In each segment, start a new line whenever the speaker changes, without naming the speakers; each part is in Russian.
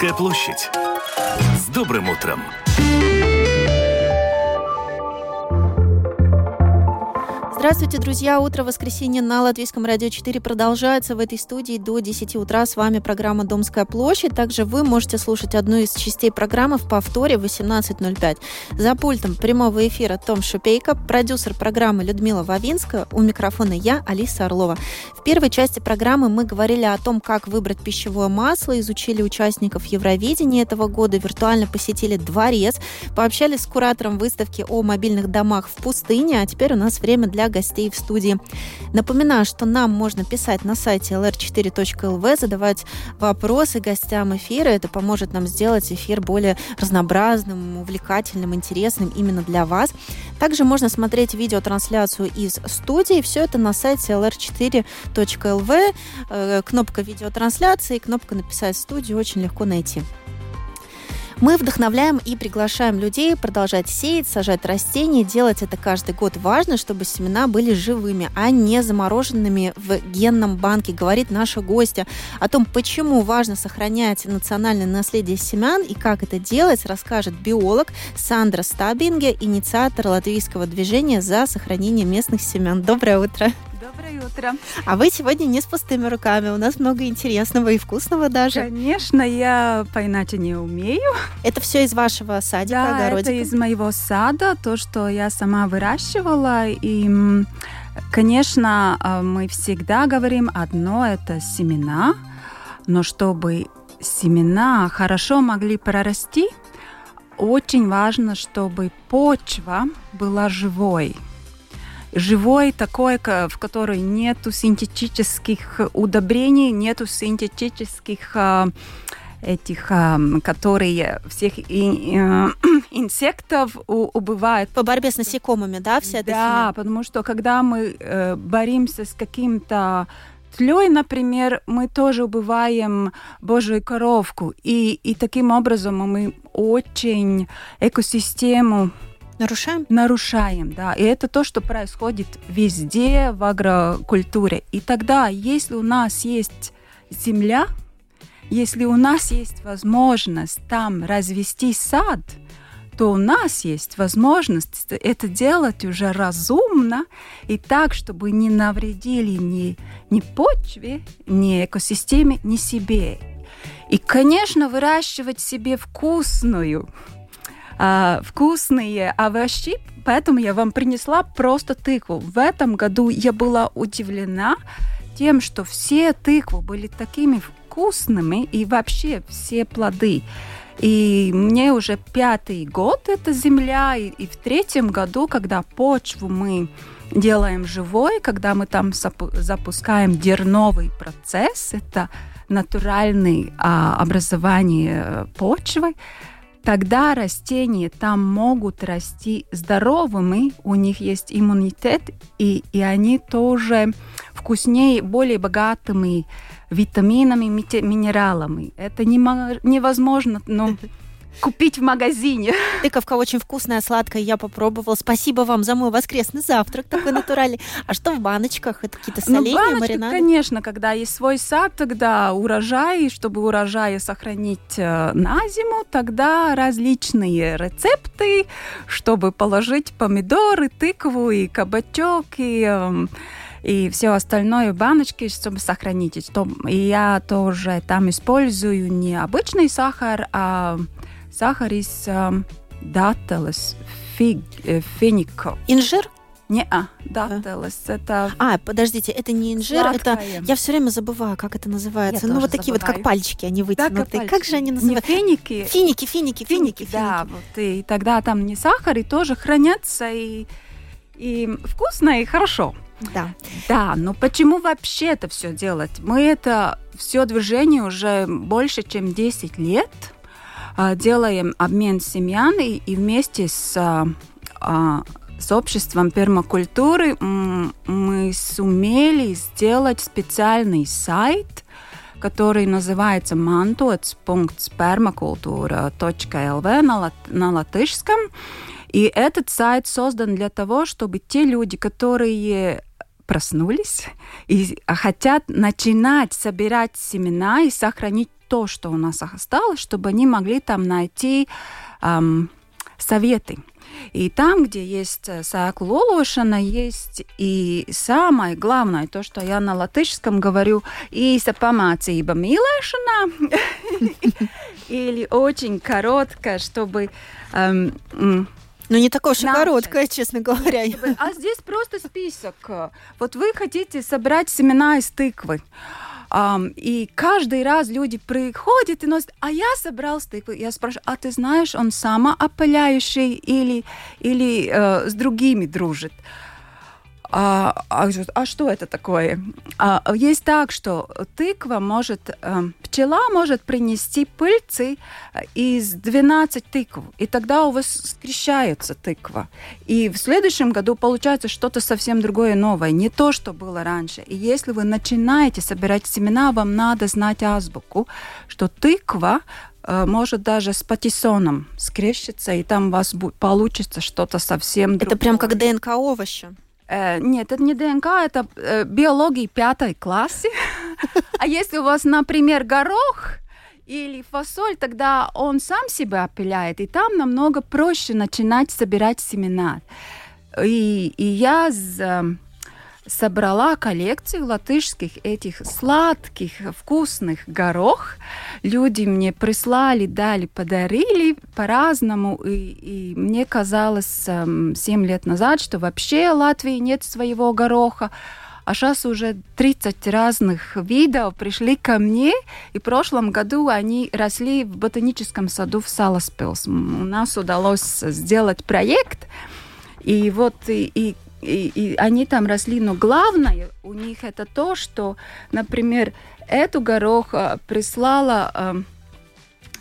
Домская площадь. С добрым утром!
Здравствуйте, друзья! Утро воскресенья на Латвийском радио 4 продолжается в этой студии до 10 утра. С вами программа «Домская площадь». Также вы можете слушать одну из частей программы в повторе в 18.05. За пультом прямого эфира Том Шупейко, продюсер программы Людмила Вавинска, у микрофона я, Алиса Орлова. В первой части программы мы говорили о том, как выбрать пищевое масло, изучили участников Евровидения этого года, виртуально посетили дворец, пообщались с куратором выставки о мобильных домах в пустыне, а теперь у нас время для гостей в студии. Напоминаю, что нам можно писать на сайте lr4.lv, задавать вопросы гостям эфира. Это поможет нам сделать эфир более разнообразным, увлекательным, интересным именно для вас. Также можно смотреть видеотрансляцию из студии. Все это на сайте lr4.lv. Э, кнопка видеотрансляции, кнопка «Написать студию» очень легко найти. Мы вдохновляем и приглашаем людей продолжать сеять, сажать растения. Делать это каждый год важно, чтобы семена были живыми, а не замороженными в генном банке, говорит наша гостья. О том, почему важно сохранять национальное наследие семян и как это делать, расскажет биолог Сандра Стабинге, инициатор латвийского движения за сохранение местных семян. Доброе утро!
Доброе утро.
А вы сегодня не с пустыми руками. У нас много интересного и вкусного даже.
Конечно, я по иначе не умею.
Это все из вашего садика,
да,
огородика?
это из моего сада, то, что я сама выращивала. И, конечно, а, мы всегда говорим одно – это семена. Но чтобы семена хорошо могли прорасти, очень важно, чтобы почва была живой – живой, такой, в которой нету синтетических удобрений, нету синтетических а, этих, а, которые всех э, инсектов убывают.
По борьбе с насекомыми, да, вся эта
Да, химия? потому что когда мы э, боремся с каким-то тлей, например, мы тоже убываем божью коровку. И, и таким образом мы очень экосистему
Нарушаем?
Нарушаем, да. И это то, что происходит везде в агрокультуре. И тогда, если у нас есть земля, если у нас есть возможность там развести сад, то у нас есть возможность это делать уже разумно и так, чтобы не навредили ни, ни почве, ни экосистеме, ни себе. И, конечно, выращивать себе вкусную а, вкусные овощи, поэтому я вам принесла просто тыкву. В этом году я была удивлена тем, что все тыквы были такими вкусными и вообще все плоды. И мне уже пятый год эта земля, и, и в третьем году, когда почву мы делаем живой, когда мы там запускаем дерновый процесс, это натуральное а, образование э, почвы, тогда растения там могут расти здоровыми, у них есть иммунитет, и, и они тоже вкуснее, более богатыми витаминами, минералами. Это не, невозможно, но купить в магазине.
Тыковка очень вкусная, сладкая, я попробовала. Спасибо вам за мой воскресный завтрак такой натуральный. А что в баночках? Это какие-то соленья, ну, маринады?
конечно, когда есть свой сад, тогда урожай, чтобы урожай сохранить э, на зиму, тогда различные рецепты, чтобы положить помидоры, тыкву и кабачок, и эм, и все остальное в баночке, чтобы сохранить. И я тоже там использую не обычный сахар, а сахар из э, дателес, фиг, э, финика.
Инжир?
Не, а, дателес, а. это...
А, подождите, это не инжир,
Сладкое.
это... Я все время забываю, как это называется.
Я
ну, вот такие
забываю.
вот, как пальчики, они вытянутые.
Да,
как, как же они называются?
Не финики.
Финики, финики, финики. финики.
Да, вот, и тогда там не сахар, и тоже хранятся, и, и вкусно, и хорошо.
Да.
Да, но почему вообще это все делать? Мы это все движение уже больше, чем 10 лет делаем обмен семян и, вместе с, а, а, с обществом пермакультуры мы сумели сделать специальный сайт, который называется mantots.spermakultura.lv на латышском. И этот сайт создан для того, чтобы те люди, которые проснулись и хотят начинать собирать семена и сохранить то, что у нас осталось, чтобы они могли там найти эм, советы. И там, где есть э, сēklu лолошана, есть и самое главное, то, что я на латышском говорю, īsa pamācība mīlēšanā, или очень коротко, чтобы эм,
ну, не такое уж и короткое, честно говоря.
А здесь просто список. Вот вы хотите собрать семена из тыквы. И каждый раз люди приходят и носят, а я собрал тыквы. Я спрашиваю, а ты знаешь, он самоопыляющий или, или э, с другими дружит? А, а, а что это такое? А, есть так, что тыква может, э, пчела может принести пыльцы э, из 12 тыкв, и тогда у вас скрещается тыква. И в следующем году получается что-то совсем другое, новое, не то, что было раньше. И если вы начинаете собирать семена, вам надо знать азбуку, что тыква э, может даже с патиссоном скрещиться, и там у вас получится что-то совсем другое.
Это прям как ДНК овоща.
Э, нет, это не ДНК, это э, биологии пятой классе. А если у вас, например, горох или фасоль, тогда он сам себя опыляет, и там намного проще начинать собирать семена. И, и я собрала коллекцию латышских этих сладких, вкусных горох. Люди мне прислали, дали, подарили по-разному. И, и мне казалось эм, 7 лет назад, что вообще Латвии нет своего гороха. А сейчас уже 30 разных видов пришли ко мне, и в прошлом году они росли в ботаническом саду в Саласпилс. У нас удалось сделать проект, и вот и, и и, и они там росли, но главное у них это то, что, например, эту горох а, прислала э,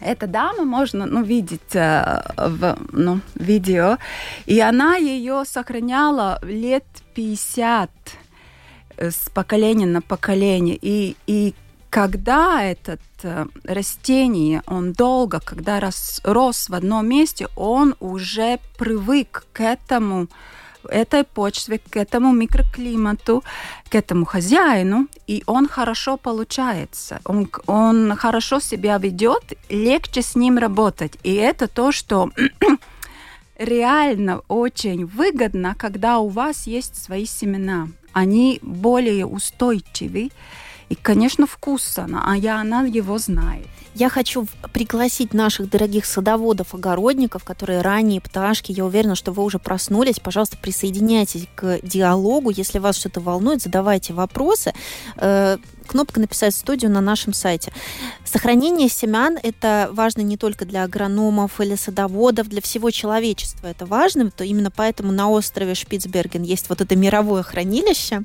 эта дама, можно ну, видеть э, в ну, видео, и она ее сохраняла лет 50 э, с поколения на поколение. И, и когда этот э, растение, он долго, когда рос, рос в одном месте, он уже привык к этому этой почве, к этому микроклимату, к этому хозяину, и он хорошо получается, он, он хорошо себя ведет, легче с ним работать. И это то, что реально очень выгодно, когда у вас есть свои семена. Они более устойчивы, и, конечно, вкусно, а я, она его знает.
Я хочу пригласить наших дорогих садоводов, огородников, которые ранние пташки. Я уверена, что вы уже проснулись. Пожалуйста, присоединяйтесь к диалогу. Если вас что-то волнует, задавайте вопросы. Кнопка «Написать студию» на нашем сайте. Сохранение семян – это важно не только для агрономов или садоводов, для всего человечества это важно. То именно поэтому на острове Шпицберген есть вот это мировое хранилище.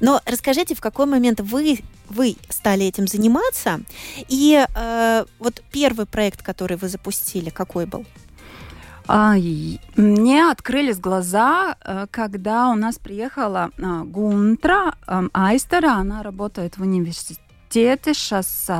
Но расскажите, в какой момент вы, вы стали этим заниматься? И э, вот первый проект, который вы запустили, какой был?
А, мне открылись глаза, э, когда у нас приехала а, Гунтра эм, Айстера, она работает в университете сейчас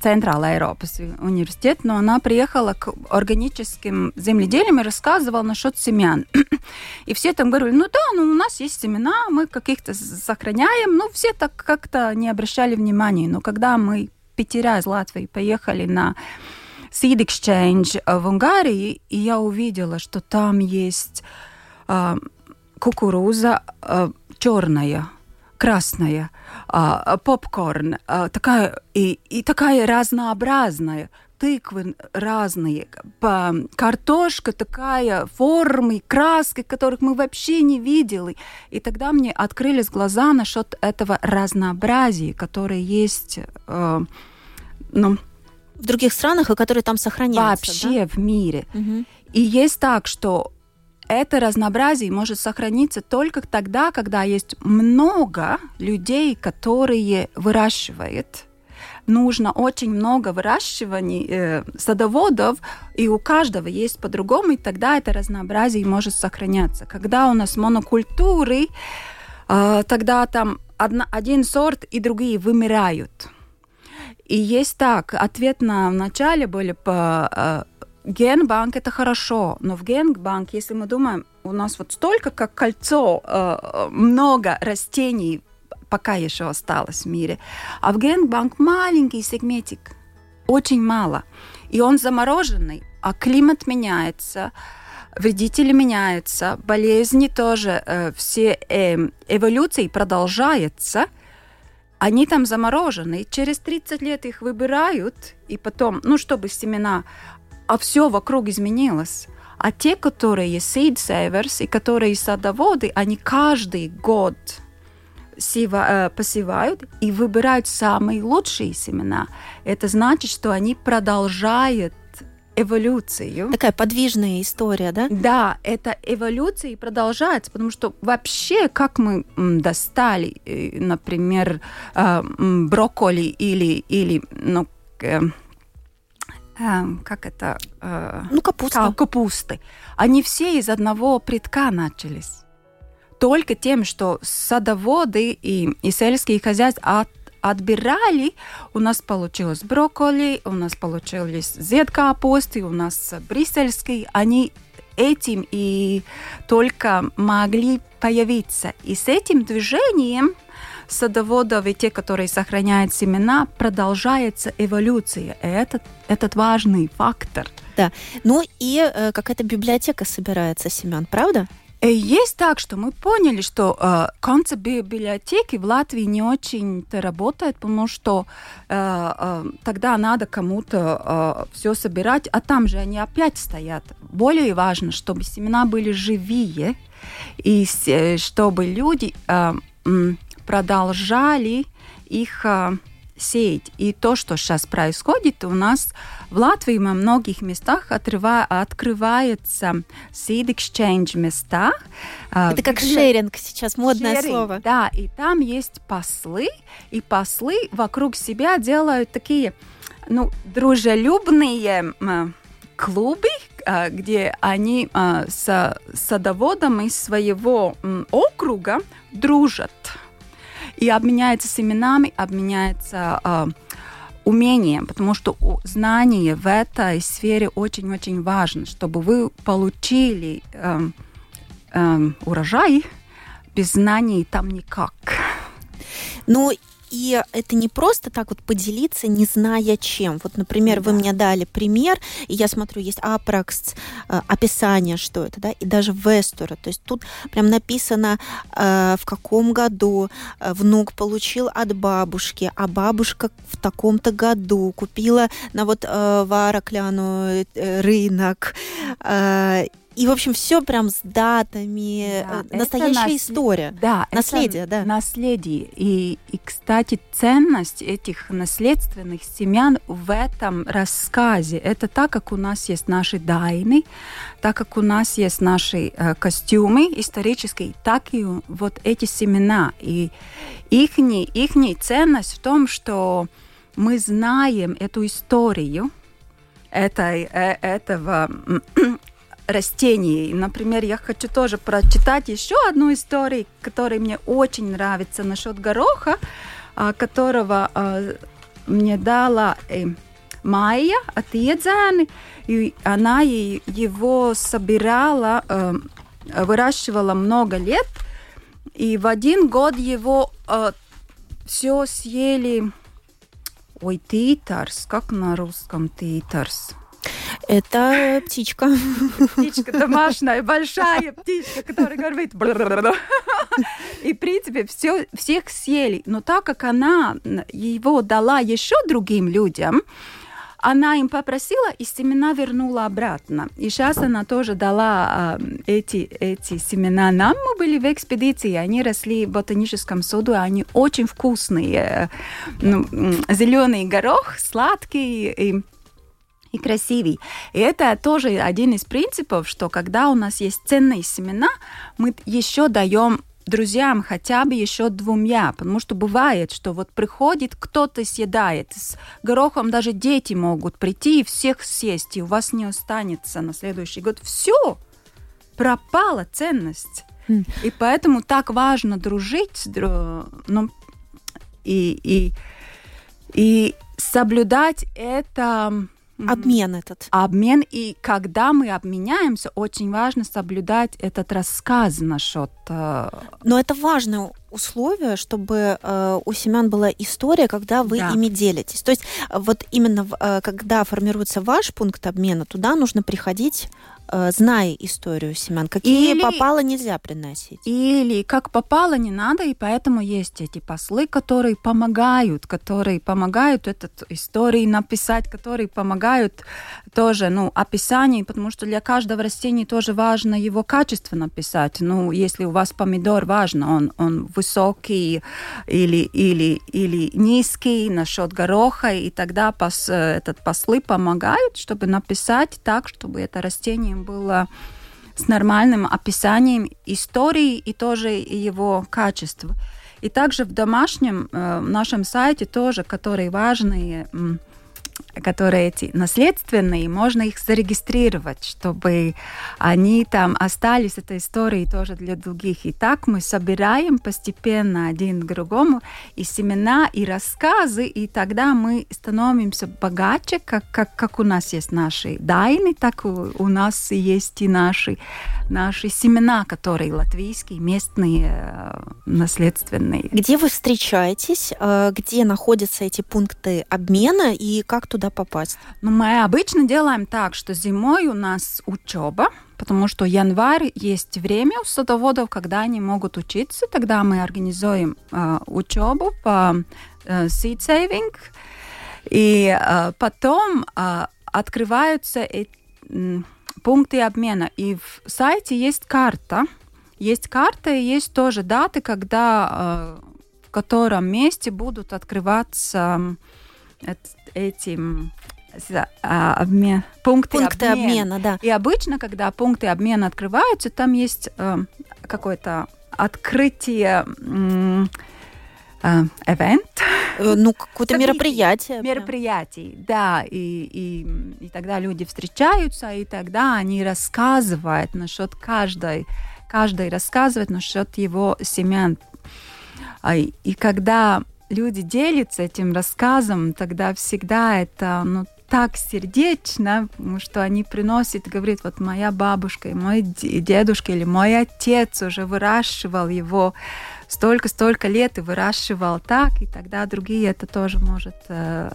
Центральная Европас университет, но она приехала к органическим земледелиям и рассказывала насчет семян. И все там говорили, ну да, ну у нас есть семена, мы каких-то сохраняем, ну все так как-то не обращали внимания. Но когда мы пятеря из Латвии поехали на Seed Exchange э, в Унгарии, и я увидела, что там есть э, кукуруза э, черная, красная, э, попкорн, э, такая и, и такая разнообразная тыквы разные, картошка такая, формы, краски, которых мы вообще не видели. И тогда мне открылись глаза насчет этого разнообразия, которое есть э, ну,
в других странах, и которые там сохраняются.
Вообще
да?
в мире. Угу. И есть так, что это разнообразие может сохраниться только тогда, когда есть много людей, которые выращивают. Нужно очень много выращиваний э, садоводов, и у каждого есть по-другому, и тогда это разнообразие может сохраняться. Когда у нас монокультуры, э, тогда там одна, один сорт и другие вымирают. И есть так, ответ на вначале были по э, генбанк это хорошо, но в генбанк, если мы думаем, у нас вот столько, как кольцо, э, много растений пока еще осталось в мире, а в генбанк маленький сегментик очень мало. И он замороженный, а климат меняется, вредители меняются, болезни тоже, э, все э, эволюции продолжаются, они там заморожены. Через 30 лет их выбирают, и потом, ну, чтобы семена, а все вокруг изменилось. А те, которые seed savers и которые садоводы, они каждый год сива, э, посевают и выбирают самые лучшие семена. Это значит, что они продолжают эволюцию.
Такая подвижная история, да?
Да, это эволюция и продолжается, потому что вообще, как мы достали, э, например, э, брокколи или, или ну, э, как это?
Ну, капуста.
Капусты. Они все из одного предка начались. Только тем, что садоводы и, и сельские хозяйства от отбирали, у нас получилось брокколи, у нас получились Z-капусты, у нас брюссельский, они этим и только могли появиться. И с этим движением садоводов и те, которые сохраняют семена, продолжается эволюция. И этот, этот важный фактор.
Да. Ну и э, какая-то библиотека собирается семян, правда?
Э, есть так, что мы поняли, что э, концепт библиотеки в Латвии не очень-то работает, потому что э, э, тогда надо кому-то э, все собирать, а там же они опять стоят. Более важно, чтобы семена были живые, и э, чтобы люди э, продолжали их... Э, сеять. И то, что сейчас происходит, у нас в Латвии во многих местах отрыва, открывается seed exchange места.
А, Это как шеринг сейчас, модное шеринг, слово.
Да, и там есть послы, и послы вокруг себя делают такие, ну, дружелюбные клубы, а, где они а, с садоводом из своего округа дружат и обменяется семенами, обменяется э, умением, потому что знание в этой сфере очень-очень важно, чтобы вы получили э, э, урожай, без знаний там никак.
Ну, и это не просто так вот поделиться, не зная чем. Вот, например, да. вы мне дали пример, и я смотрю, есть апракс, э, описание, что это, да, и даже вестура. То есть тут прям написано, э, в каком году э, внук получил от бабушки, а бабушка в таком-то году купила на вот Варакляну рынок. И, в общем, все прям с датами. Да, э, Настоящая нас... история.
Да,
наследие,
да. Наследие. И, и, кстати, ценность этих наследственных семян в этом рассказе. Это так, как у нас есть наши дайны, так как у нас есть наши э, костюмы исторические, так и вот эти семена. И их, их ценность в том, что мы знаем эту историю этой, э, этого растений. Например, я хочу тоже прочитать еще одну историю, которая мне очень нравится насчет гороха, а, которого а, мне дала э, Майя от Иедзаны, и она его собирала, э, выращивала много лет, и в один год его э, все съели... Ой, титарс, как на русском титарс?
Это птичка.
Птичка домашняя, большая птичка, которая говорит... И, в принципе, все, всех съели. Но так как она его дала еще другим людям, она им попросила, и семена вернула обратно. И сейчас она тоже дала э, эти, эти семена нам. Мы были в экспедиции, они росли в ботаническом саду, они очень вкусные. Ну, зеленый горох, сладкий, и и красивей. И это тоже один из принципов, что когда у нас есть ценные семена, мы еще даем друзьям хотя бы еще двумя, потому что бывает, что вот приходит кто-то съедает, с горохом даже дети могут прийти и всех съесть, и у вас не останется на следующий год. Все, пропала ценность. Mm. И поэтому так важно дружить, ну, и, и, и соблюдать это
обмен этот.
Обмен, и когда мы обменяемся, очень важно соблюдать этот рассказ насчет... Э...
Но это важное условие, чтобы э, у семян была история, когда вы да. ими делитесь. То есть э, вот именно э, когда формируется ваш пункт обмена, туда нужно приходить зная историю семян, какие или, попало нельзя приносить.
Или как попало не надо, и поэтому есть эти послы, которые помогают, которые помогают этот истории написать, которые помогают тоже, ну, описание, потому что для каждого растения тоже важно его качество написать. Ну, если у вас помидор важно, он, он высокий или, или, или низкий насчет гороха, и тогда пос, этот послы помогают, чтобы написать так, чтобы это растение описанием было с нормальным описанием истории и тоже его качества. И также в домашнем э, нашем сайте тоже, которые важные которые эти наследственные, можно их зарегистрировать, чтобы они там остались этой историей тоже для других. И так мы собираем постепенно один к другому и семена, и рассказы, и тогда мы становимся богаче, как, как, как у нас есть наши дайны, так у, у нас есть и наши, наши семена, которые латвийские, местные, э, наследственные.
Где вы встречаетесь, э, где находятся эти пункты обмена и как туда попасть?
Ну, мы обычно делаем так, что зимой у нас учеба, потому что январь есть время у садоводов, когда они могут учиться, тогда мы организуем э, учебу по э, seed saving, и э, потом э, открываются э, пункты обмена, и в сайте есть карта, есть карта и есть тоже даты, когда э, в котором месте будут открываться этим а, обмен, пункты,
пункты обмена. обмена, да.
И обычно, когда пункты обмена открываются, там есть э, какое-то открытие event.
Э, ну, какое-то мероприятие.
Мероприятие, да. И, и, и тогда люди встречаются, и тогда они рассказывают насчет каждой, каждый рассказывает насчет его семян. И когда люди делятся этим рассказом, тогда всегда это ну, так сердечно, что они приносят, говорит, вот моя бабушка и мой дедушка или мой отец уже выращивал его столько-столько лет и выращивал так, и тогда другие это тоже может э,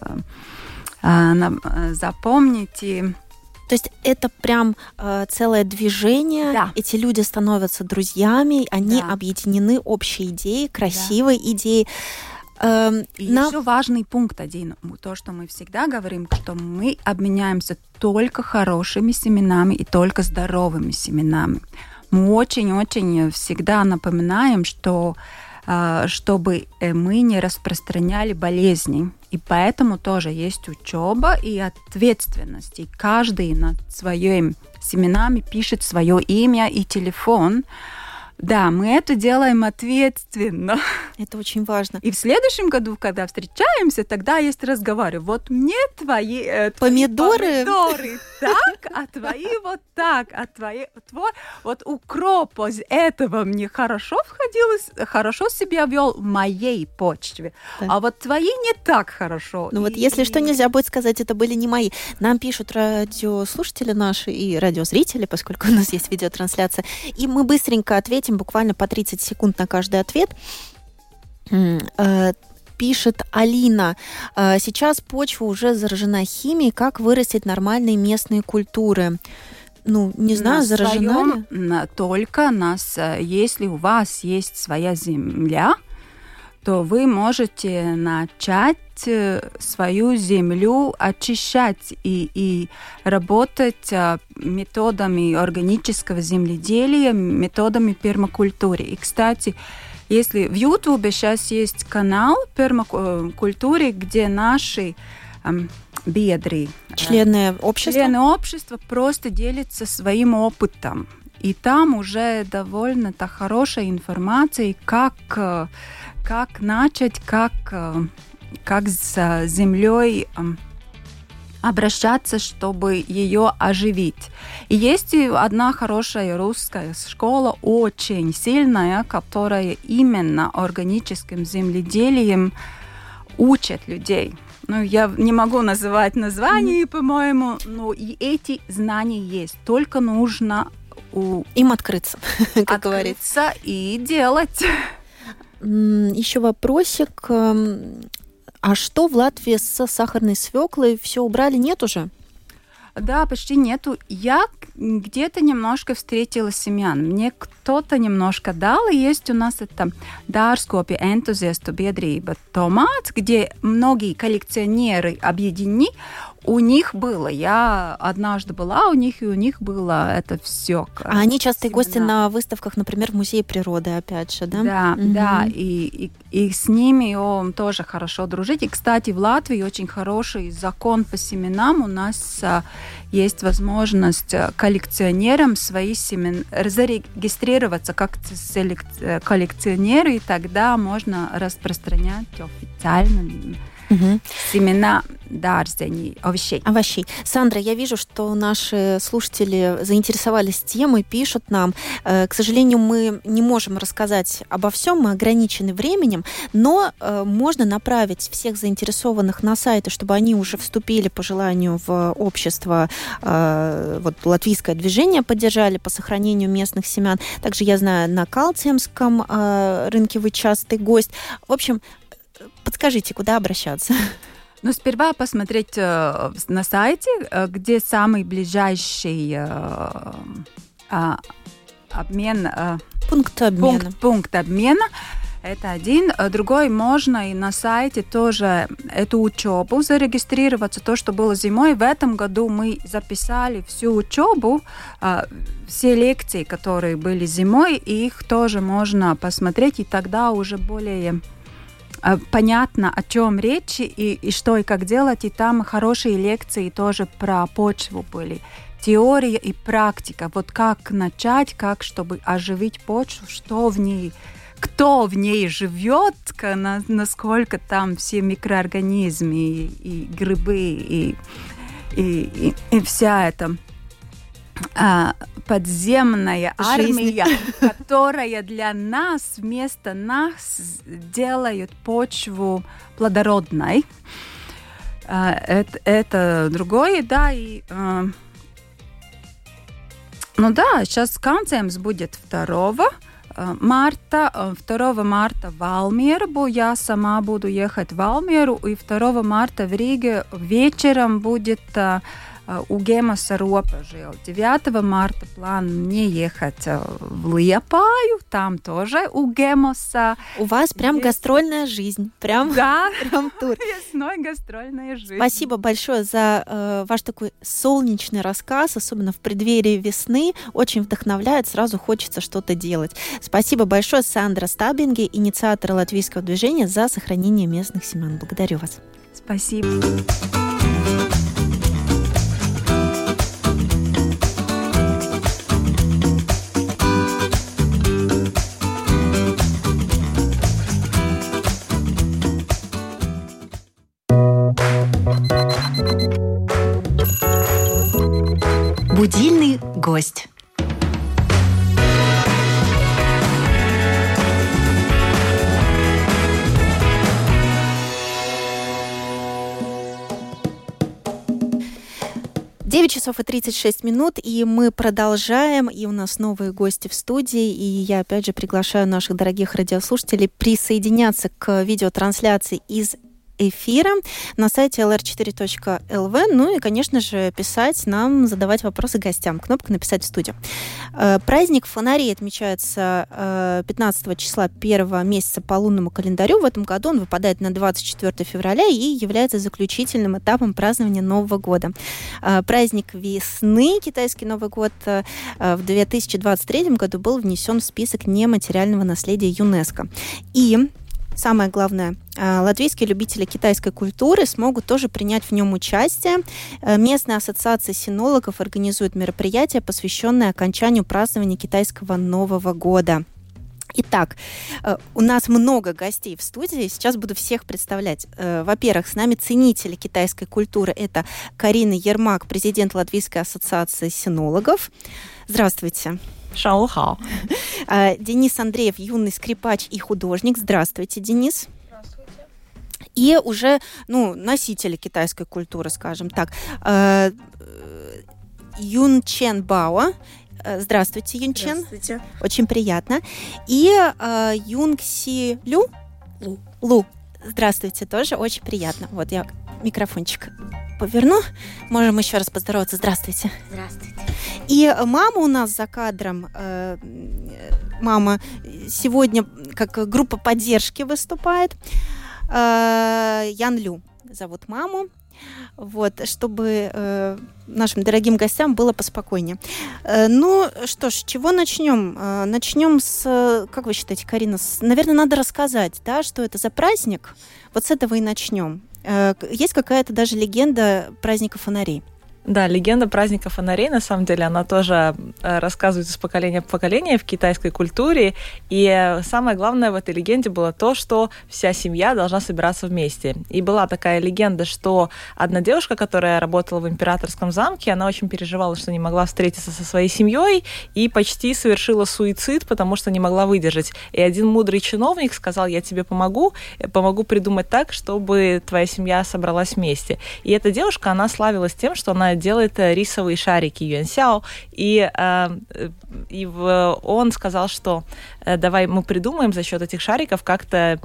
э, э запомнить и
то есть это прям э, целое движение. Да. Эти люди становятся друзьями, они да. объединены общей идеей, красивой да. идеей.
Эм, и на... еще важный пункт один, то, что мы всегда говорим, что мы обменяемся только хорошими семенами и только здоровыми семенами. Мы очень-очень всегда напоминаем, что э, чтобы э, мы не распространяли болезни. И поэтому тоже есть учеба и ответственность. И каждый над своими семенами пишет свое имя и телефон. Да, мы это делаем ответственно.
Это очень важно.
И в следующем году, когда встречаемся, тогда есть разговор. Вот мне твои, э,
помидоры.
помидоры так, а твои вот так, а твои твой вот укроп из этого мне хорошо входил, хорошо себя вел в моей почве, да. а вот твои не так хорошо.
Ну и... вот если что нельзя будет сказать, это были не мои. Нам пишут радиослушатели наши и радиозрители, поскольку у нас есть видеотрансляция, и мы быстренько ответим ответим буквально по 30 секунд на каждый ответ э, пишет Алина. «Э, сейчас почва уже заражена химией. Как вырастить нормальные местные культуры? Ну, не знаю, на заражена своем,
ли? Только нас, если у вас есть своя земля, то вы можете начать свою землю очищать и, и работать а, методами органического земледелия, методами пермакультуры. И, кстати, если в Ютубе сейчас есть канал пермакультуры, где наши эм, биедри,
члены общества,
члены общества просто делятся своим опытом. И там уже довольно-то хорошая информация, как как начать, как, э, как с землей эм, обращаться, чтобы ее оживить. И есть одна хорошая русская школа, очень сильная, которая именно органическим земледелием учит людей. ну, я не могу называть название, по-моему, но и эти знания есть. Только нужно
у... им открыться, как
открыться говорится. и делать.
Еще вопросик. А что в Латвии с сахарной свеклой? Все убрали? Нет уже?
Да, почти нету. Я где-то немножко встретила семян. Мне кто-то немножко дал, и есть у нас это Дārskopja энтузиасту biedrība Томат, где многие коллекционеры объединены, у них было. Я однажды была у них, и у них было это все.
А они частые гости на выставках, например, в Музее природы, опять же, да?
Да, угу. да. И, и, и с ними он тоже хорошо дружить. И, кстати, в Латвии очень хороший закон по семенам. У нас а, есть возможность а, коллекционерам свои семена зарегистрироваться как коллекционеры, и тогда можно распространять официально угу. семена дārzeņi, овощей.
Овощей. Сандра, я вижу, что наши слушатели заинтересовались темой, пишут нам. Э, к сожалению, мы не можем рассказать обо всем, мы ограничены временем, но э, можно направить всех заинтересованных на сайты, чтобы они уже вступили по желанию в общество, э, вот латвийское движение поддержали по сохранению местных семян. Также я знаю, на Калциемском рынке вы частый гость. В общем, подскажите, куда обращаться?
Ну, сперва посмотреть э, на сайте, э, где самый ближайший э, э, обмен... Э,
пункт обмена.
Пункт, пункт обмена. Это один. Э, другой можно и на сайте тоже эту учебу зарегистрироваться, то, что было зимой. В этом году мы записали всю учебу, э, все лекции, которые были зимой, и их тоже можно посмотреть, и тогда уже более понятно, о чем речь и, и что и как делать. И там хорошие лекции тоже про почву были. Теория и практика. Вот как начать, как чтобы оживить почву, что в ней кто в ней живет, насколько там все микроорганизмы и, и грибы и, и, и, и вся эта а, подземная армия, которая для нас, вместо нас, делает почву плодородной. А, это, это другое, да, и... А, ну да, сейчас концемс будет 2 марта. 2 марта в Валмеру. Я сама буду ехать в Валмеру. И 2 марта в Риге вечером будет у Гемоса Ропажил. 9 марта план мне ехать в Лиепаю, там тоже у Гемоса.
У вас прям есть... гастрольная жизнь, прям,
да.
прям тур.
Весной гастрольная жизнь.
Спасибо большое за э, ваш такой солнечный рассказ, особенно в преддверии весны. Очень вдохновляет, сразу хочется что-то делать. Спасибо большое, Сандра Стабинге, инициатор латвийского движения за сохранение местных семян. Благодарю вас.
Спасибо.
Будильный гость. Девять часов и 36 минут, и мы продолжаем, и у нас новые гости в студии, и я опять же приглашаю наших дорогих радиослушателей присоединяться к видеотрансляции из эфира на сайте lr4.lv. Ну и, конечно же, писать нам, задавать вопросы гостям. Кнопка «Написать в студию». Э, праздник фонарей отмечается 15 э, числа первого месяца по лунному календарю. В этом году он выпадает на 24 февраля и является заключительным этапом празднования Нового года. Э, праздник весны, китайский Новый год, в 2023 году был внесен в список нематериального наследия ЮНЕСКО. И Самое главное, э, латвийские любители китайской культуры смогут тоже принять в нем участие. Э, местная ассоциация синологов организует мероприятие, посвященное окончанию празднования китайского Нового года. Итак, э, у нас много гостей в студии. Сейчас буду всех представлять. Во-первых, с нами ценители китайской культуры. Это Карина Ермак, президент Латвийской ассоциации синологов. Здравствуйте.
Шаохао.
А, Денис Андреев, юный скрипач и художник. Здравствуйте, Денис.
Здравствуйте.
и уже ну, носители китайской культуры, скажем так. Э, Юн Чен Бао. Э, здравствуйте, Юн Чен.
Здравствуйте.
Очень приятно. И э, Юнг Си Лю.
Лу.
Лу. Здравствуйте, тоже очень приятно. Вот я микрофончик поверну. Можем еще раз поздороваться. Здравствуйте.
Здравствуйте.
И мама у нас за кадром, э, мама сегодня как группа поддержки выступает. Э, Ян Лю зовут маму. Вот, чтобы э, нашим дорогим гостям было поспокойнее. Э, ну что ж, чего начнем? Э, начнем с, как вы считаете, Карина, с, наверное, надо рассказать, да, что это за праздник. Вот с этого и начнем. Э, есть какая-то даже легенда праздника фонарей.
Да, легенда праздника фонарей, на самом деле, она тоже э, рассказывается с поколения в поколение в китайской культуре. И самое главное в этой легенде было то, что вся семья должна собираться вместе. И была такая легенда, что одна девушка, которая работала в императорском замке, она очень переживала, что не могла встретиться со своей семьей и почти совершила суицид, потому что не могла выдержать. И один мудрый чиновник сказал, я тебе помогу, помогу придумать так, чтобы твоя семья собралась вместе. И эта девушка, она славилась тем, что она делает э, рисовые шарики Юэнсяо, и, э, и он сказал, что э, давай мы придумаем за счет этих шариков как-то,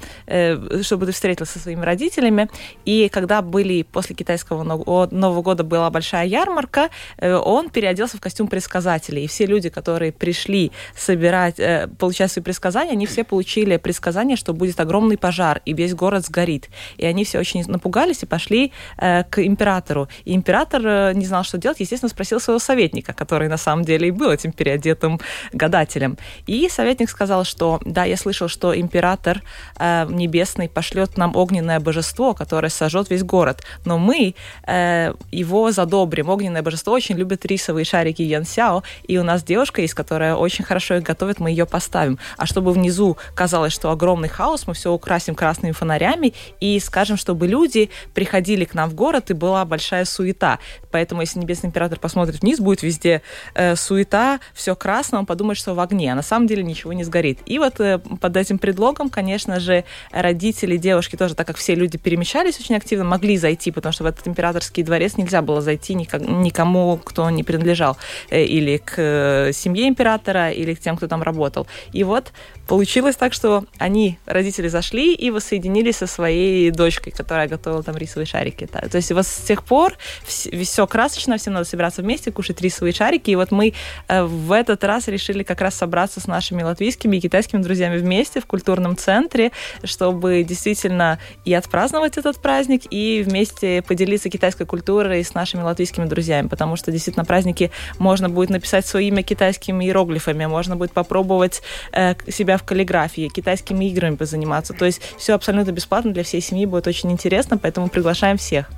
чтобы ты встретился со своими родителями. И когда были после китайского Нового года была большая ярмарка, он переоделся в костюм предсказателя. И все люди, которые пришли собирать, получать свои предсказания, они все получили предсказание, что будет огромный пожар, и весь город сгорит. И они все очень напугались и пошли к императору. И император не знал, что делать, естественно, спросил своего советника, который на самом деле и был этим переодетым гадателем. И советник сказал, что да, я слышал, что император э, небесный пошлет нам огненное божество, которое сожжет весь город, но мы э, его задобрим. Огненное божество очень любит рисовые шарики Янсяо, и у нас девушка есть, которая очень хорошо их готовит, мы ее поставим. А чтобы внизу казалось, что огромный хаос, мы все украсим красными фонарями и скажем, чтобы люди приходили к нам в город, и была большая суета. Поэтому Поэтому, если Небесный Император посмотрит вниз, будет везде э, суета, все красное, он подумает, что в огне, а на самом деле ничего не сгорит. И вот э, под этим предлогом, конечно же, родители девушки тоже, так как все люди перемещались очень активно, могли зайти, потому что в этот императорский дворец нельзя было зайти никому, кто не принадлежал э, или к э, семье императора, или к тем, кто там работал. И вот получилось так, что они, родители, зашли и воссоединились со своей дочкой, которая готовила там рисовые шарики. То есть вот с тех пор все красочно, всем надо собираться вместе, кушать рисовые шарики. И вот мы э, в этот раз решили как раз собраться с нашими латвийскими и китайскими друзьями вместе в культурном центре, чтобы действительно и отпраздновать этот праздник, и вместе поделиться китайской культурой с нашими латвийскими друзьями, потому что действительно на празднике можно будет написать свое имя китайскими иероглифами, можно будет попробовать э, себя в каллиграфии, китайскими играми позаниматься. То есть все абсолютно бесплатно для всей семьи, будет очень интересно, поэтому приглашаем всех.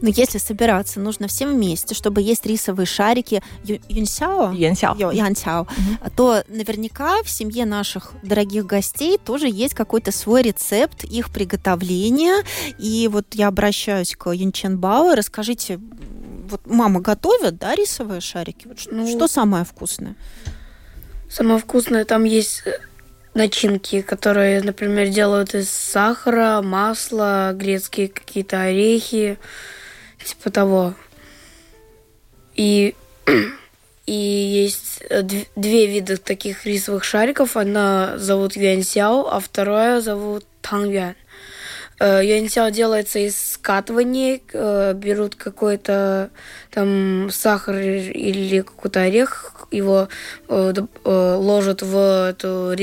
Но если собираться, нужно всем вместе, чтобы есть рисовые шарики юнсяо,
янсяо,
янсяо то наверняка в семье наших дорогих гостей тоже есть какой-то свой рецепт их приготовления. И вот я обращаюсь к Юнчен Бао, расскажите, вот мама готовит, да, рисовые шарики? Вот ну, что самое вкусное?
Самое вкусное там есть э, начинки, которые, например, делают из сахара, масла, грецкие какие-то орехи, типа того. И, и есть э, две вида таких рисовых шариков. Одна зовут юаньсяо, а вторая зовут тангюан. Э, юаньсяо делается из скатывания, э, берут какой-то там сахар или какой-то орех, его э, ложат в эту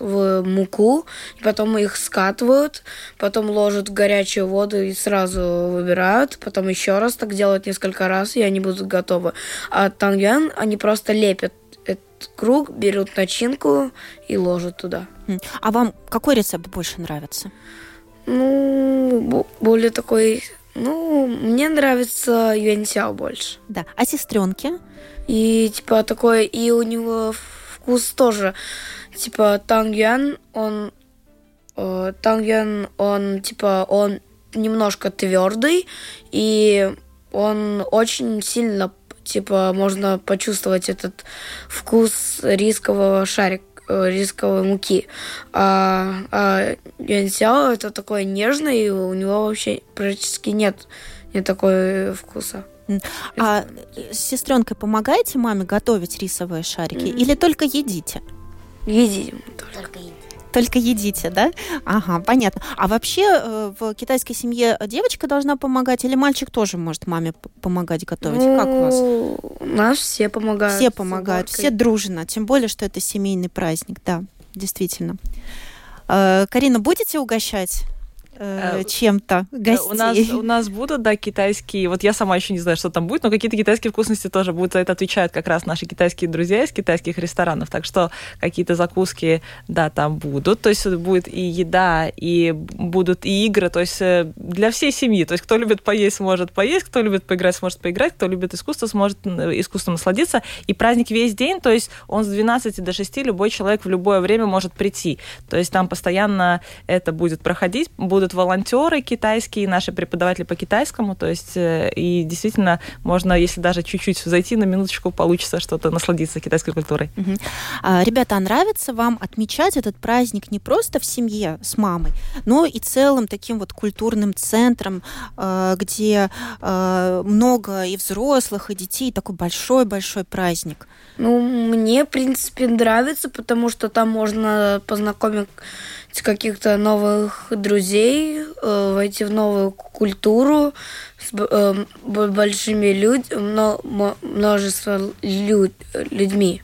в муку, потом их скатывают, потом ложат в горячую воду и сразу выбирают, потом еще раз так делают несколько раз, и они будут готовы. А тангян они просто лепят круг, берут начинку и ложат туда.
А вам какой рецепт больше нравится?
Ну, более такой ну, мне нравится Юэнсяо больше.
Да. А сестренки?
И типа такой, и у него вкус тоже. Типа Танг Юан, он э, Танг Юан, он типа он немножко твердый, и он очень сильно типа можно почувствовать этот вкус рискового шарика рисковой муки. А, а юаньсяо это такое нежное, и у него вообще практически нет, нет такой вкуса.
А с сестренкой помогаете маме готовить рисовые шарики mm-hmm. или только едите?
Едим только.
Только.
Только едите, да? Ага, понятно. А вообще э, в китайской семье девочка должна помогать или мальчик тоже может маме помогать готовить?
Ну,
как у вас?
У нас все помогают.
Все помогают, все дружно. Тем более, что это семейный праздник, да, действительно. Э, Карина, будете угощать? Э, чем-то гостей.
У нас, у нас будут, да, китайские, вот я сама еще не знаю, что там будет, но какие-то китайские вкусности тоже будут. За это отвечают как раз наши китайские друзья из китайских ресторанов. Так что какие-то закуски, да, там будут. То есть будет и еда, и будут и игры. То есть э, для всей семьи. То есть кто любит поесть, сможет поесть, кто любит поиграть, сможет поиграть, кто любит искусство, сможет искусством насладиться. И праздник весь день, то есть он с 12 до 6 любой человек в любое время может прийти. То есть там постоянно это будет проходить, будут будут волонтеры китайские, наши преподаватели по китайскому, то есть э, и действительно можно, если даже чуть-чуть зайти на минуточку, получится что-то насладиться китайской культурой.
Угу. А, ребята, а нравится вам отмечать этот праздник не просто в семье с мамой, но и целым таким вот культурным центром, э, где э, много и взрослых, и детей, такой большой-большой праздник?
Ну, мне, в принципе, нравится, потому что там можно познакомить каких-то новых друзей, э, войти в новую культуру с э, большими людьми, множество люд, людьми.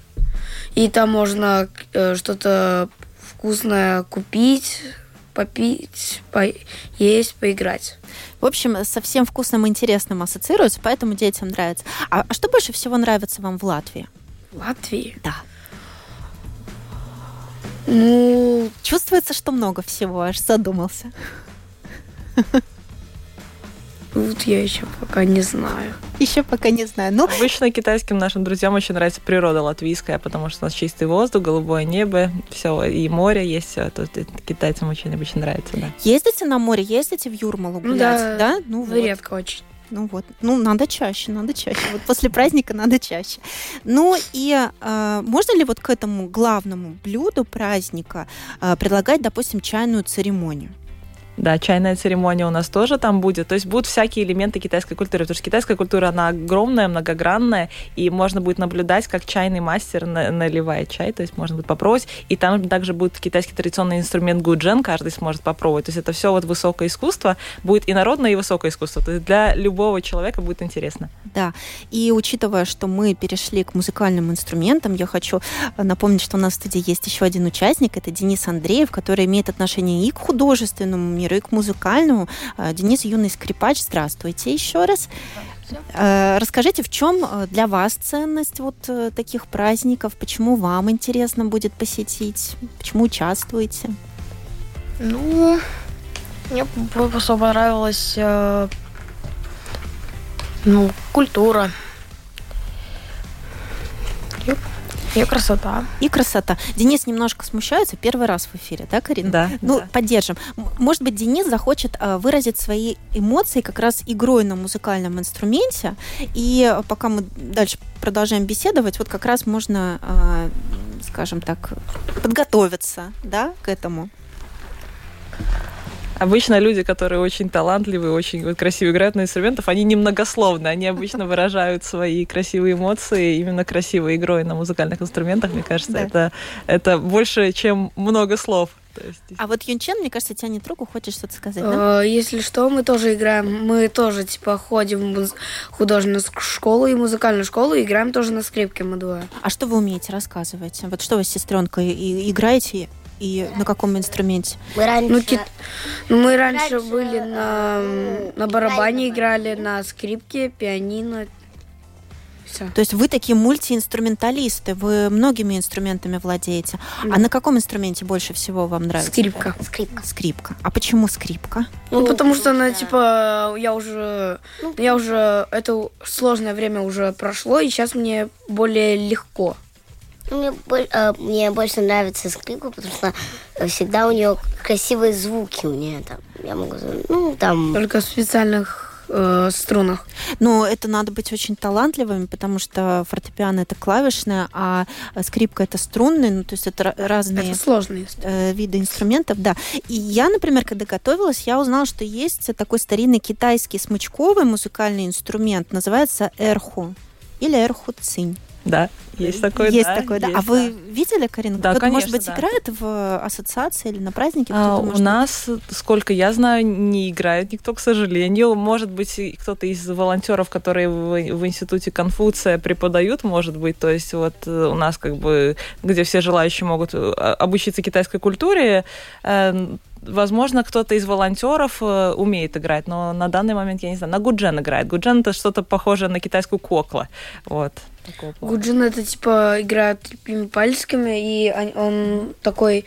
И там можно э, что-то вкусное купить, попить, поесть, поиграть.
В общем, совсем вкусным и интересным ассоциируется, поэтому детям нравится. А, а что больше всего нравится вам в Латвии?
В Латвии?
Да.
Ну,
чувствуется, что много всего, аж задумался.
Вот я еще пока не знаю.
Еще пока не знаю. Ну,
Обычно китайским нашим друзьям очень нравится природа латвийская, потому что у нас чистый воздух, голубое небо, все, и море есть, все. Это китайцам очень обычно нравится, да.
Ездите на море, ездите в Юрмалу гулять,
ну, да?
да?
Ну, вот. редко очень.
Ну вот, ну надо чаще, надо чаще. Вот после праздника надо чаще. Ну и э, можно ли вот к этому главному блюду праздника э, предлагать, допустим, чайную церемонию?
Да, чайная церемония у нас тоже там будет. То есть будут всякие элементы китайской культуры. Потому что китайская культура, она огромная, многогранная, и можно будет наблюдать, как чайный мастер наливает чай. То есть можно будет попробовать. И там также будет китайский традиционный инструмент гуджен, каждый сможет попробовать. То есть это все вот высокое искусство. Будет и народное, и высокое искусство. То есть для любого человека будет интересно.
Да. И учитывая, что мы перешли к музыкальным инструментам, я хочу напомнить, что у нас в студии есть еще один участник. Это Денис Андреев, который имеет отношение и к художественному миру, и к музыкальному. А, Денис Юный Скрипач, здравствуйте еще раз. А, расскажите, в чем э, для вас ценность вот э, таких праздников? Почему вам интересно будет посетить? Почему участвуете?
Ну, мне просто понравилась э, ну, культура. И красота.
И красота. Денис немножко смущается. Первый раз в эфире, да, Карина?
Да.
Ну,
да.
поддержим. Может быть, Денис захочет э, выразить свои эмоции как раз игрой на музыкальном инструменте. И пока мы дальше продолжаем беседовать, вот как раз можно, э, скажем так, подготовиться, да, к этому.
Обычно люди, которые очень талантливые, очень вот, красиво играют на инструментах, они немногословны, они обычно выражают свои красивые эмоции именно красивой игрой на музыкальных инструментах. Мне кажется, да. это, это больше, чем много слов.
есть... А вот Юнчен, мне кажется, тянет руку, хочешь что-то сказать, да?
Э, если что, мы тоже играем, мы тоже, типа, ходим в художественную школу и музыкальную школу, и играем тоже на скрипке мы двое.
А что вы умеете, рассказывать? Вот что вы с сестренкой играете и на каком инструменте?
Мы раньше,
ну, кит... Ну, мы раньше, раньше были на, на барабане играли, на скрипке, пианино.
Все. То есть вы такие мультиинструменталисты, вы многими инструментами владеете. Да. А на каком инструменте больше всего вам нравится?
Скрипка.
Скрипка.
Скрипка. А почему скрипка?
Ну, ну потому что она, типа, я уже, ну, я уже, это сложное время уже прошло, и сейчас мне более легко.
Мне, э, мне больше нравится скрипка, потому что всегда у нее красивые звуки у нее там. Я могу, ну там.
Только в специальных э, струнах.
Но это надо быть очень талантливыми, потому что фортепиано это клавишное, а скрипка это струнный, ну то есть это разные
это сложные
э, виды инструментов, да. И я, например, когда готовилась, я узнала, что есть такой старинный китайский смычковый музыкальный инструмент, называется эрху или эрху цинь.
Да, есть такой,
Есть
да,
такой, да.
есть,
а вы видели, Карина?
Да,
Кто-то,
конечно,
может быть,
да.
играет в ассоциации или на празднике?
А, у
может
нас, сколько я знаю, не играет никто, к сожалению. Может быть, кто-то из волонтеров, которые в, в институте Конфуция преподают, может быть. То есть вот э, у нас как бы, где все желающие могут э, обучиться китайской культуре, э, Возможно, кто-то из волонтеров э, умеет играть, но на данный момент я не знаю. На гуджен играет. Гуджен это что-то похожее на китайскую коклу. Вот.
Гуджин это типа играют такими пальчиками, и он, он такой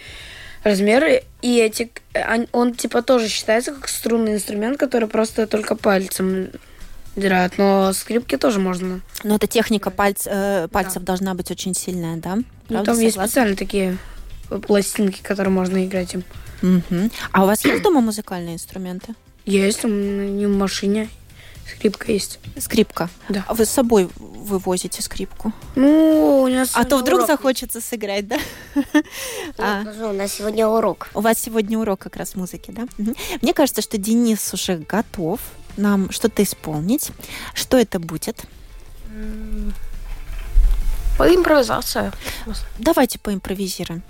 размер, и эти, он, он типа тоже считается как струнный инструмент, который просто только пальцем играют, но скрипки тоже можно.
Но эта техника пальц, э, пальцев должна быть очень сильная, да?
Ну,
Правда,
там есть
согласна?
специальные такие пластинки, которые можно играть им.
А у вас есть дома музыкальные инструменты?
Есть, у меня в машине скрипка есть.
Скрипка.
Да.
А вы с собой вывозите скрипку?
Ну, у нас
А то вдруг
урок
захочется сыграть, да? А.
Я скажу, у нас сегодня урок.
У вас сегодня урок как раз музыки, да? Мгм. Мне кажется, что Денис уже готов нам что-то исполнить. Что это будет?
По импровизации.
Давайте поимпровизируем.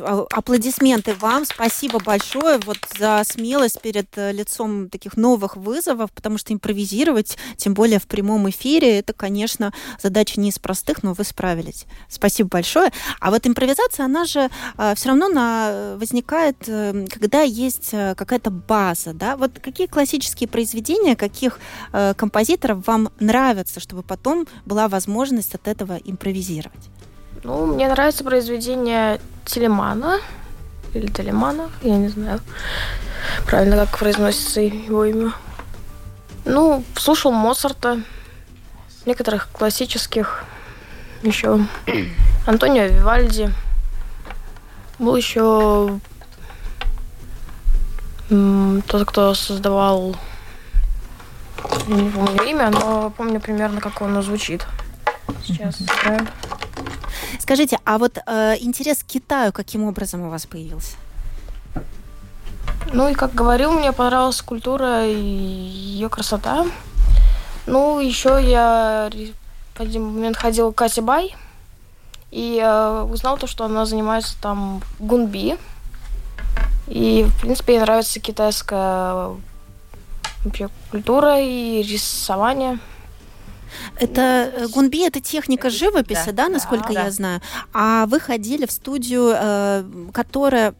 Аплодисменты вам. Спасибо большое вот за смелость перед э, лицом таких новых вызовов, потому что импровизировать, тем более в прямом эфире, это, конечно, задача не из простых, но вы справились. Спасибо большое. А вот импровизация, она же все равно на, возникает, э, когда есть э, какая-то база, да? Вот какие классические произведения, каких э, композиторов вам нравятся, чтобы потом была возможность от этого импровизировать?
Ну, мне нравится произведение Телемана. Или Телемана, я не знаю правильно, как произносится его имя. Ну, слушал Моцарта, некоторых классических, еще Антонио Вивальди. Был еще тот, кто создавал, не помню имя, но помню примерно, как оно звучит. Сейчас сыграю.
Скажите, а вот э, интерес к Китаю каким образом у вас появился?
Ну и как говорил, мне понравилась культура и ее красота. Ну, еще я в один момент ходил к Атибай и э, узнал то, что она занимается там гунби. И, в принципе, ей нравится китайская вообще культура и рисование.
Это э, гунби, это техника живописи, да, да насколько да, я знаю. А вы ходили в студию, э, которая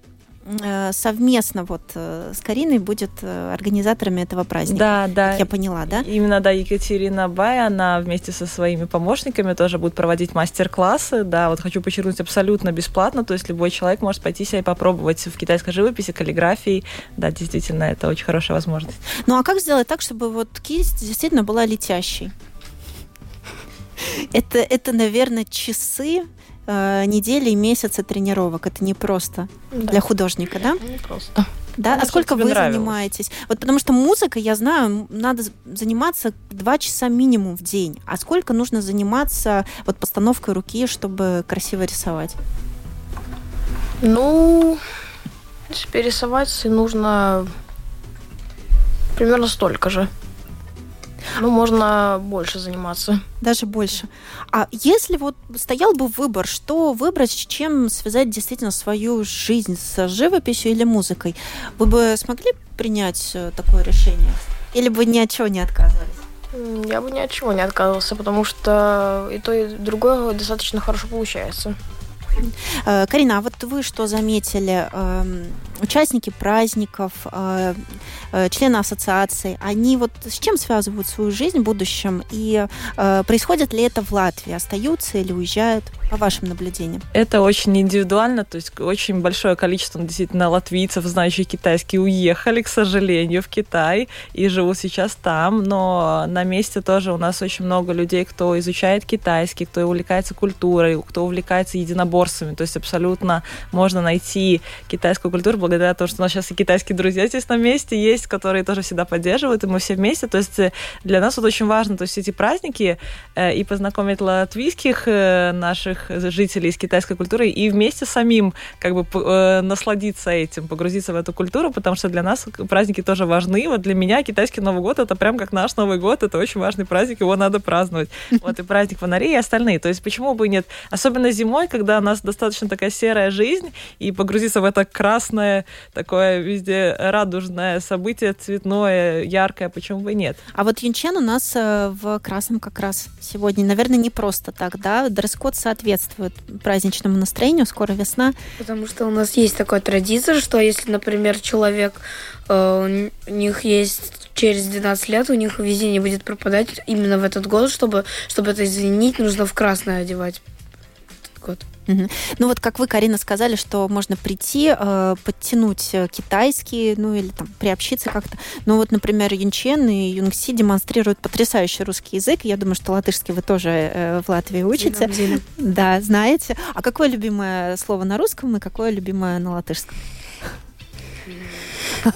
Э, совместно вот с Кариной будет организаторами этого праздника.
Да, да.
я поняла, да?
Именно, да, Екатерина Бай, она вместе со своими помощниками тоже будет проводить мастер-классы. Да, вот хочу подчеркнуть, абсолютно бесплатно, то есть любой человек может пойти себя и попробовать в китайской живописи, каллиграфии. Да, действительно, это очень хорошая возможность.
Ну а как сделать так, чтобы вот кисть действительно была летящей? Это, это, наверное, часы, э, недели и месяцы тренировок. Это не просто да. для художника, да?
Не просто.
Да,
ну,
а сколько вы нравилось. занимаетесь? Вот потому что музыка, я знаю, надо заниматься два часа минимум в день. А сколько нужно заниматься вот постановкой руки, чтобы красиво рисовать?
Ну, если рисовать нужно примерно столько же. Ну, можно больше заниматься.
Даже больше. А если вот стоял бы выбор, что выбрать, с чем связать действительно свою жизнь, с живописью или музыкой, вы бы смогли принять э, такое решение? Или бы ни от чего не отказывались?
Я бы ни от чего не отказывался, потому что и то, и другое достаточно хорошо получается.
Э, Карина, а вот вы что заметили? Эм, участники праздников, э, э, члены ассоциации, они вот с чем связывают свою жизнь в будущем? И происходит ли это в Латвии? Остаются или уезжают? По вашим наблюдениям?
Это очень индивидуально, то есть очень большое количество действительно латвийцев, знающих китайский, уехали, к сожалению, в Китай и живут сейчас там, но на месте тоже у нас очень много людей, кто изучает китайский, кто увлекается культурой, кто увлекается единоборствами. То есть абсолютно можно найти китайскую культуру благодаря тому, что у нас сейчас и китайские друзья здесь на месте есть, которые тоже всегда поддерживают, и мы все вместе. То есть э, для нас вот очень важно то есть эти праздники э, и познакомить латвийских э, наших жителей с китайской культурой и вместе самим как бы насладиться этим, погрузиться в эту культуру, потому что для нас праздники тоже важны. Вот для меня китайский Новый год это прям как наш Новый год, это очень важный праздник, его надо праздновать. Вот и праздник фонарей и остальные. То есть почему бы и нет? Особенно зимой, когда нас достаточно такая серая жизнь, и погрузиться в это красное, такое везде радужное событие, цветное, яркое, почему бы и нет.
А вот Юнчен у нас э, в красном как раз сегодня. Наверное, не просто так, да? Дресс-код соответствует праздничному настроению, скоро весна.
Потому что у нас есть такая традиция, что если, например, человек, э, у них есть через 12 лет у них везение будет пропадать именно в этот год, чтобы, чтобы это извинить, нужно в красное одевать этот год.
Угу. Ну вот как вы, Карина, сказали, что можно прийти, э, подтянуть э, китайский, ну или там приобщиться как-то. Ну вот, например, Юнчен и Юнгси демонстрируют потрясающий русский язык. Я думаю, что латышский вы тоже э, в Латвии учите. Да, знаете. А какое любимое слово на русском и какое любимое на латышском?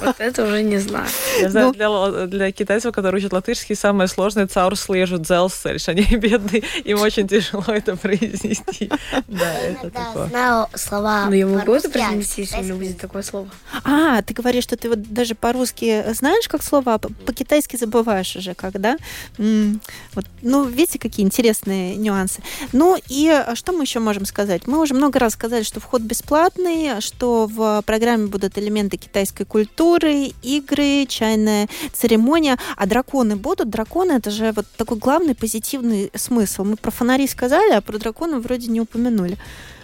Вот это уже не знаю.
Я знаю, ну, для, для китайцев, которые учат латышский, самое сложное цаур слежут дзелсельш. Они бедные, им очень тяжело это произнести. Да, это такое.
знаю слова
Но я могу это произнести, если у меня будет такое слово.
А, ты говоришь, что ты вот даже по-русски знаешь, как слово, а по-китайски забываешь уже, как, да? Вот. Ну, видите, какие интересные нюансы. Ну, и а что мы еще можем сказать? Мы уже много раз сказали, что вход бесплатный, что в программе будут элементы китайской культуры, культуры, игры, чайная церемония. А драконы будут? Драконы это же вот такой главный позитивный смысл. Мы про фонари сказали, а про дракона вроде не упомянули.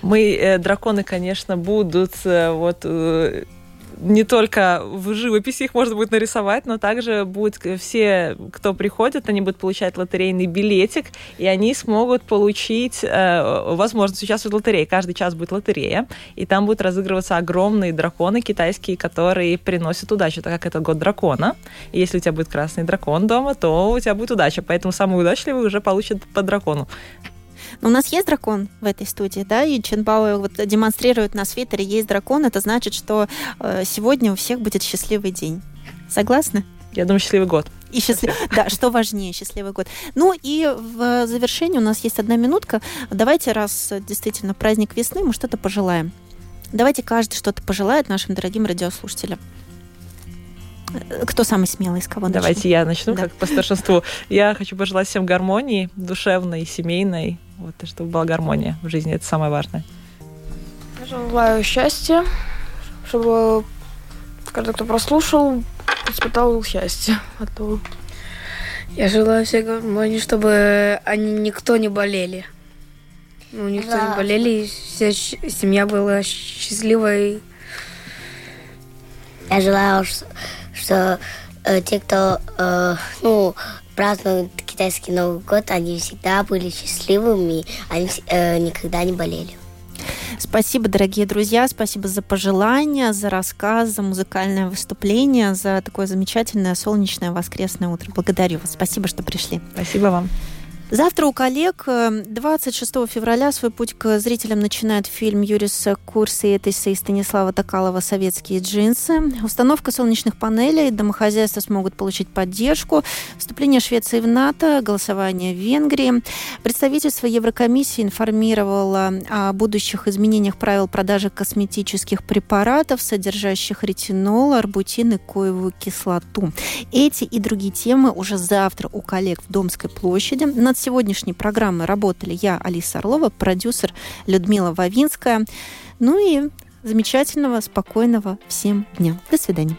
Мы, э, драконы, конечно, будут э, вот э, не только в живописи их можно будет нарисовать, но также будет все, кто приходит, они будут получать лотерейный билетик, и они смогут получить э, возможность участвовать в лотерее. Каждый час будет лотерея, и там будут разыгрываться огромные драконы китайские, которые приносят удачу, так как это год дракона. И если у тебя будет красный дракон дома, то у тебя будет удача. Поэтому самый удачливый уже получит по дракону.
Но у нас есть дракон в этой студии, да, и Ченбао вот демонстрирует на свитере «Есть дракон», это значит, что э, сегодня у всех будет счастливый день. Согласны?
Я думаю, счастливый год.
И счастлив... Да, что важнее, счастливый год. Ну и в завершении у нас есть одна минутка. Давайте, раз действительно праздник весны, мы что-то пожелаем. Давайте каждый что-то пожелает нашим дорогим радиослушателям. Кто самый смелый из кого
Давайте начну? я начну, да. как по старшинству. Я хочу пожелать всем гармонии, душевной, семейной, вот, и чтобы была гармония в жизни, это самое важное.
Я желаю счастья, чтобы каждый, кто прослушал, испытал счастье. А то...
Я желаю всей гармонии, чтобы они никто не болели. Ну, никто
Да.
не болели, и вся щ- семья была счастливой.
Я желаю, ш- что э, те, кто э, ну, празднуют китайский Новый год, они всегда были счастливыми, они э, никогда не болели.
Спасибо, дорогие друзья, спасибо за пожелания, за рассказ, за музыкальное выступление, за такое замечательное солнечное воскресное утро. Благодарю вас. Спасибо, что пришли.
Спасибо вам.
Завтра у коллег э, 26 февраля свой путь к зрителям начинает фильм Юриса Курса и и Станислава Токалова «Советские джинсы». Установка солнечных панелей, домохозяйства смогут получить поддержку. Вступление Швеции в НАТО, голосование в Венгрии. Представительство Еврокомиссии информировало о будущих изменениях правил продажи косметических препаратов, содержащих ретинол, арбутин и коевую кислоту. Эти и другие темы уже завтра у коллег в Домской площади. Над сегодняшней программой работали я, Алиса Орлова, продюсер Людмила Вавинская. Ну и замечательного, спокойного всем дня. До свидания.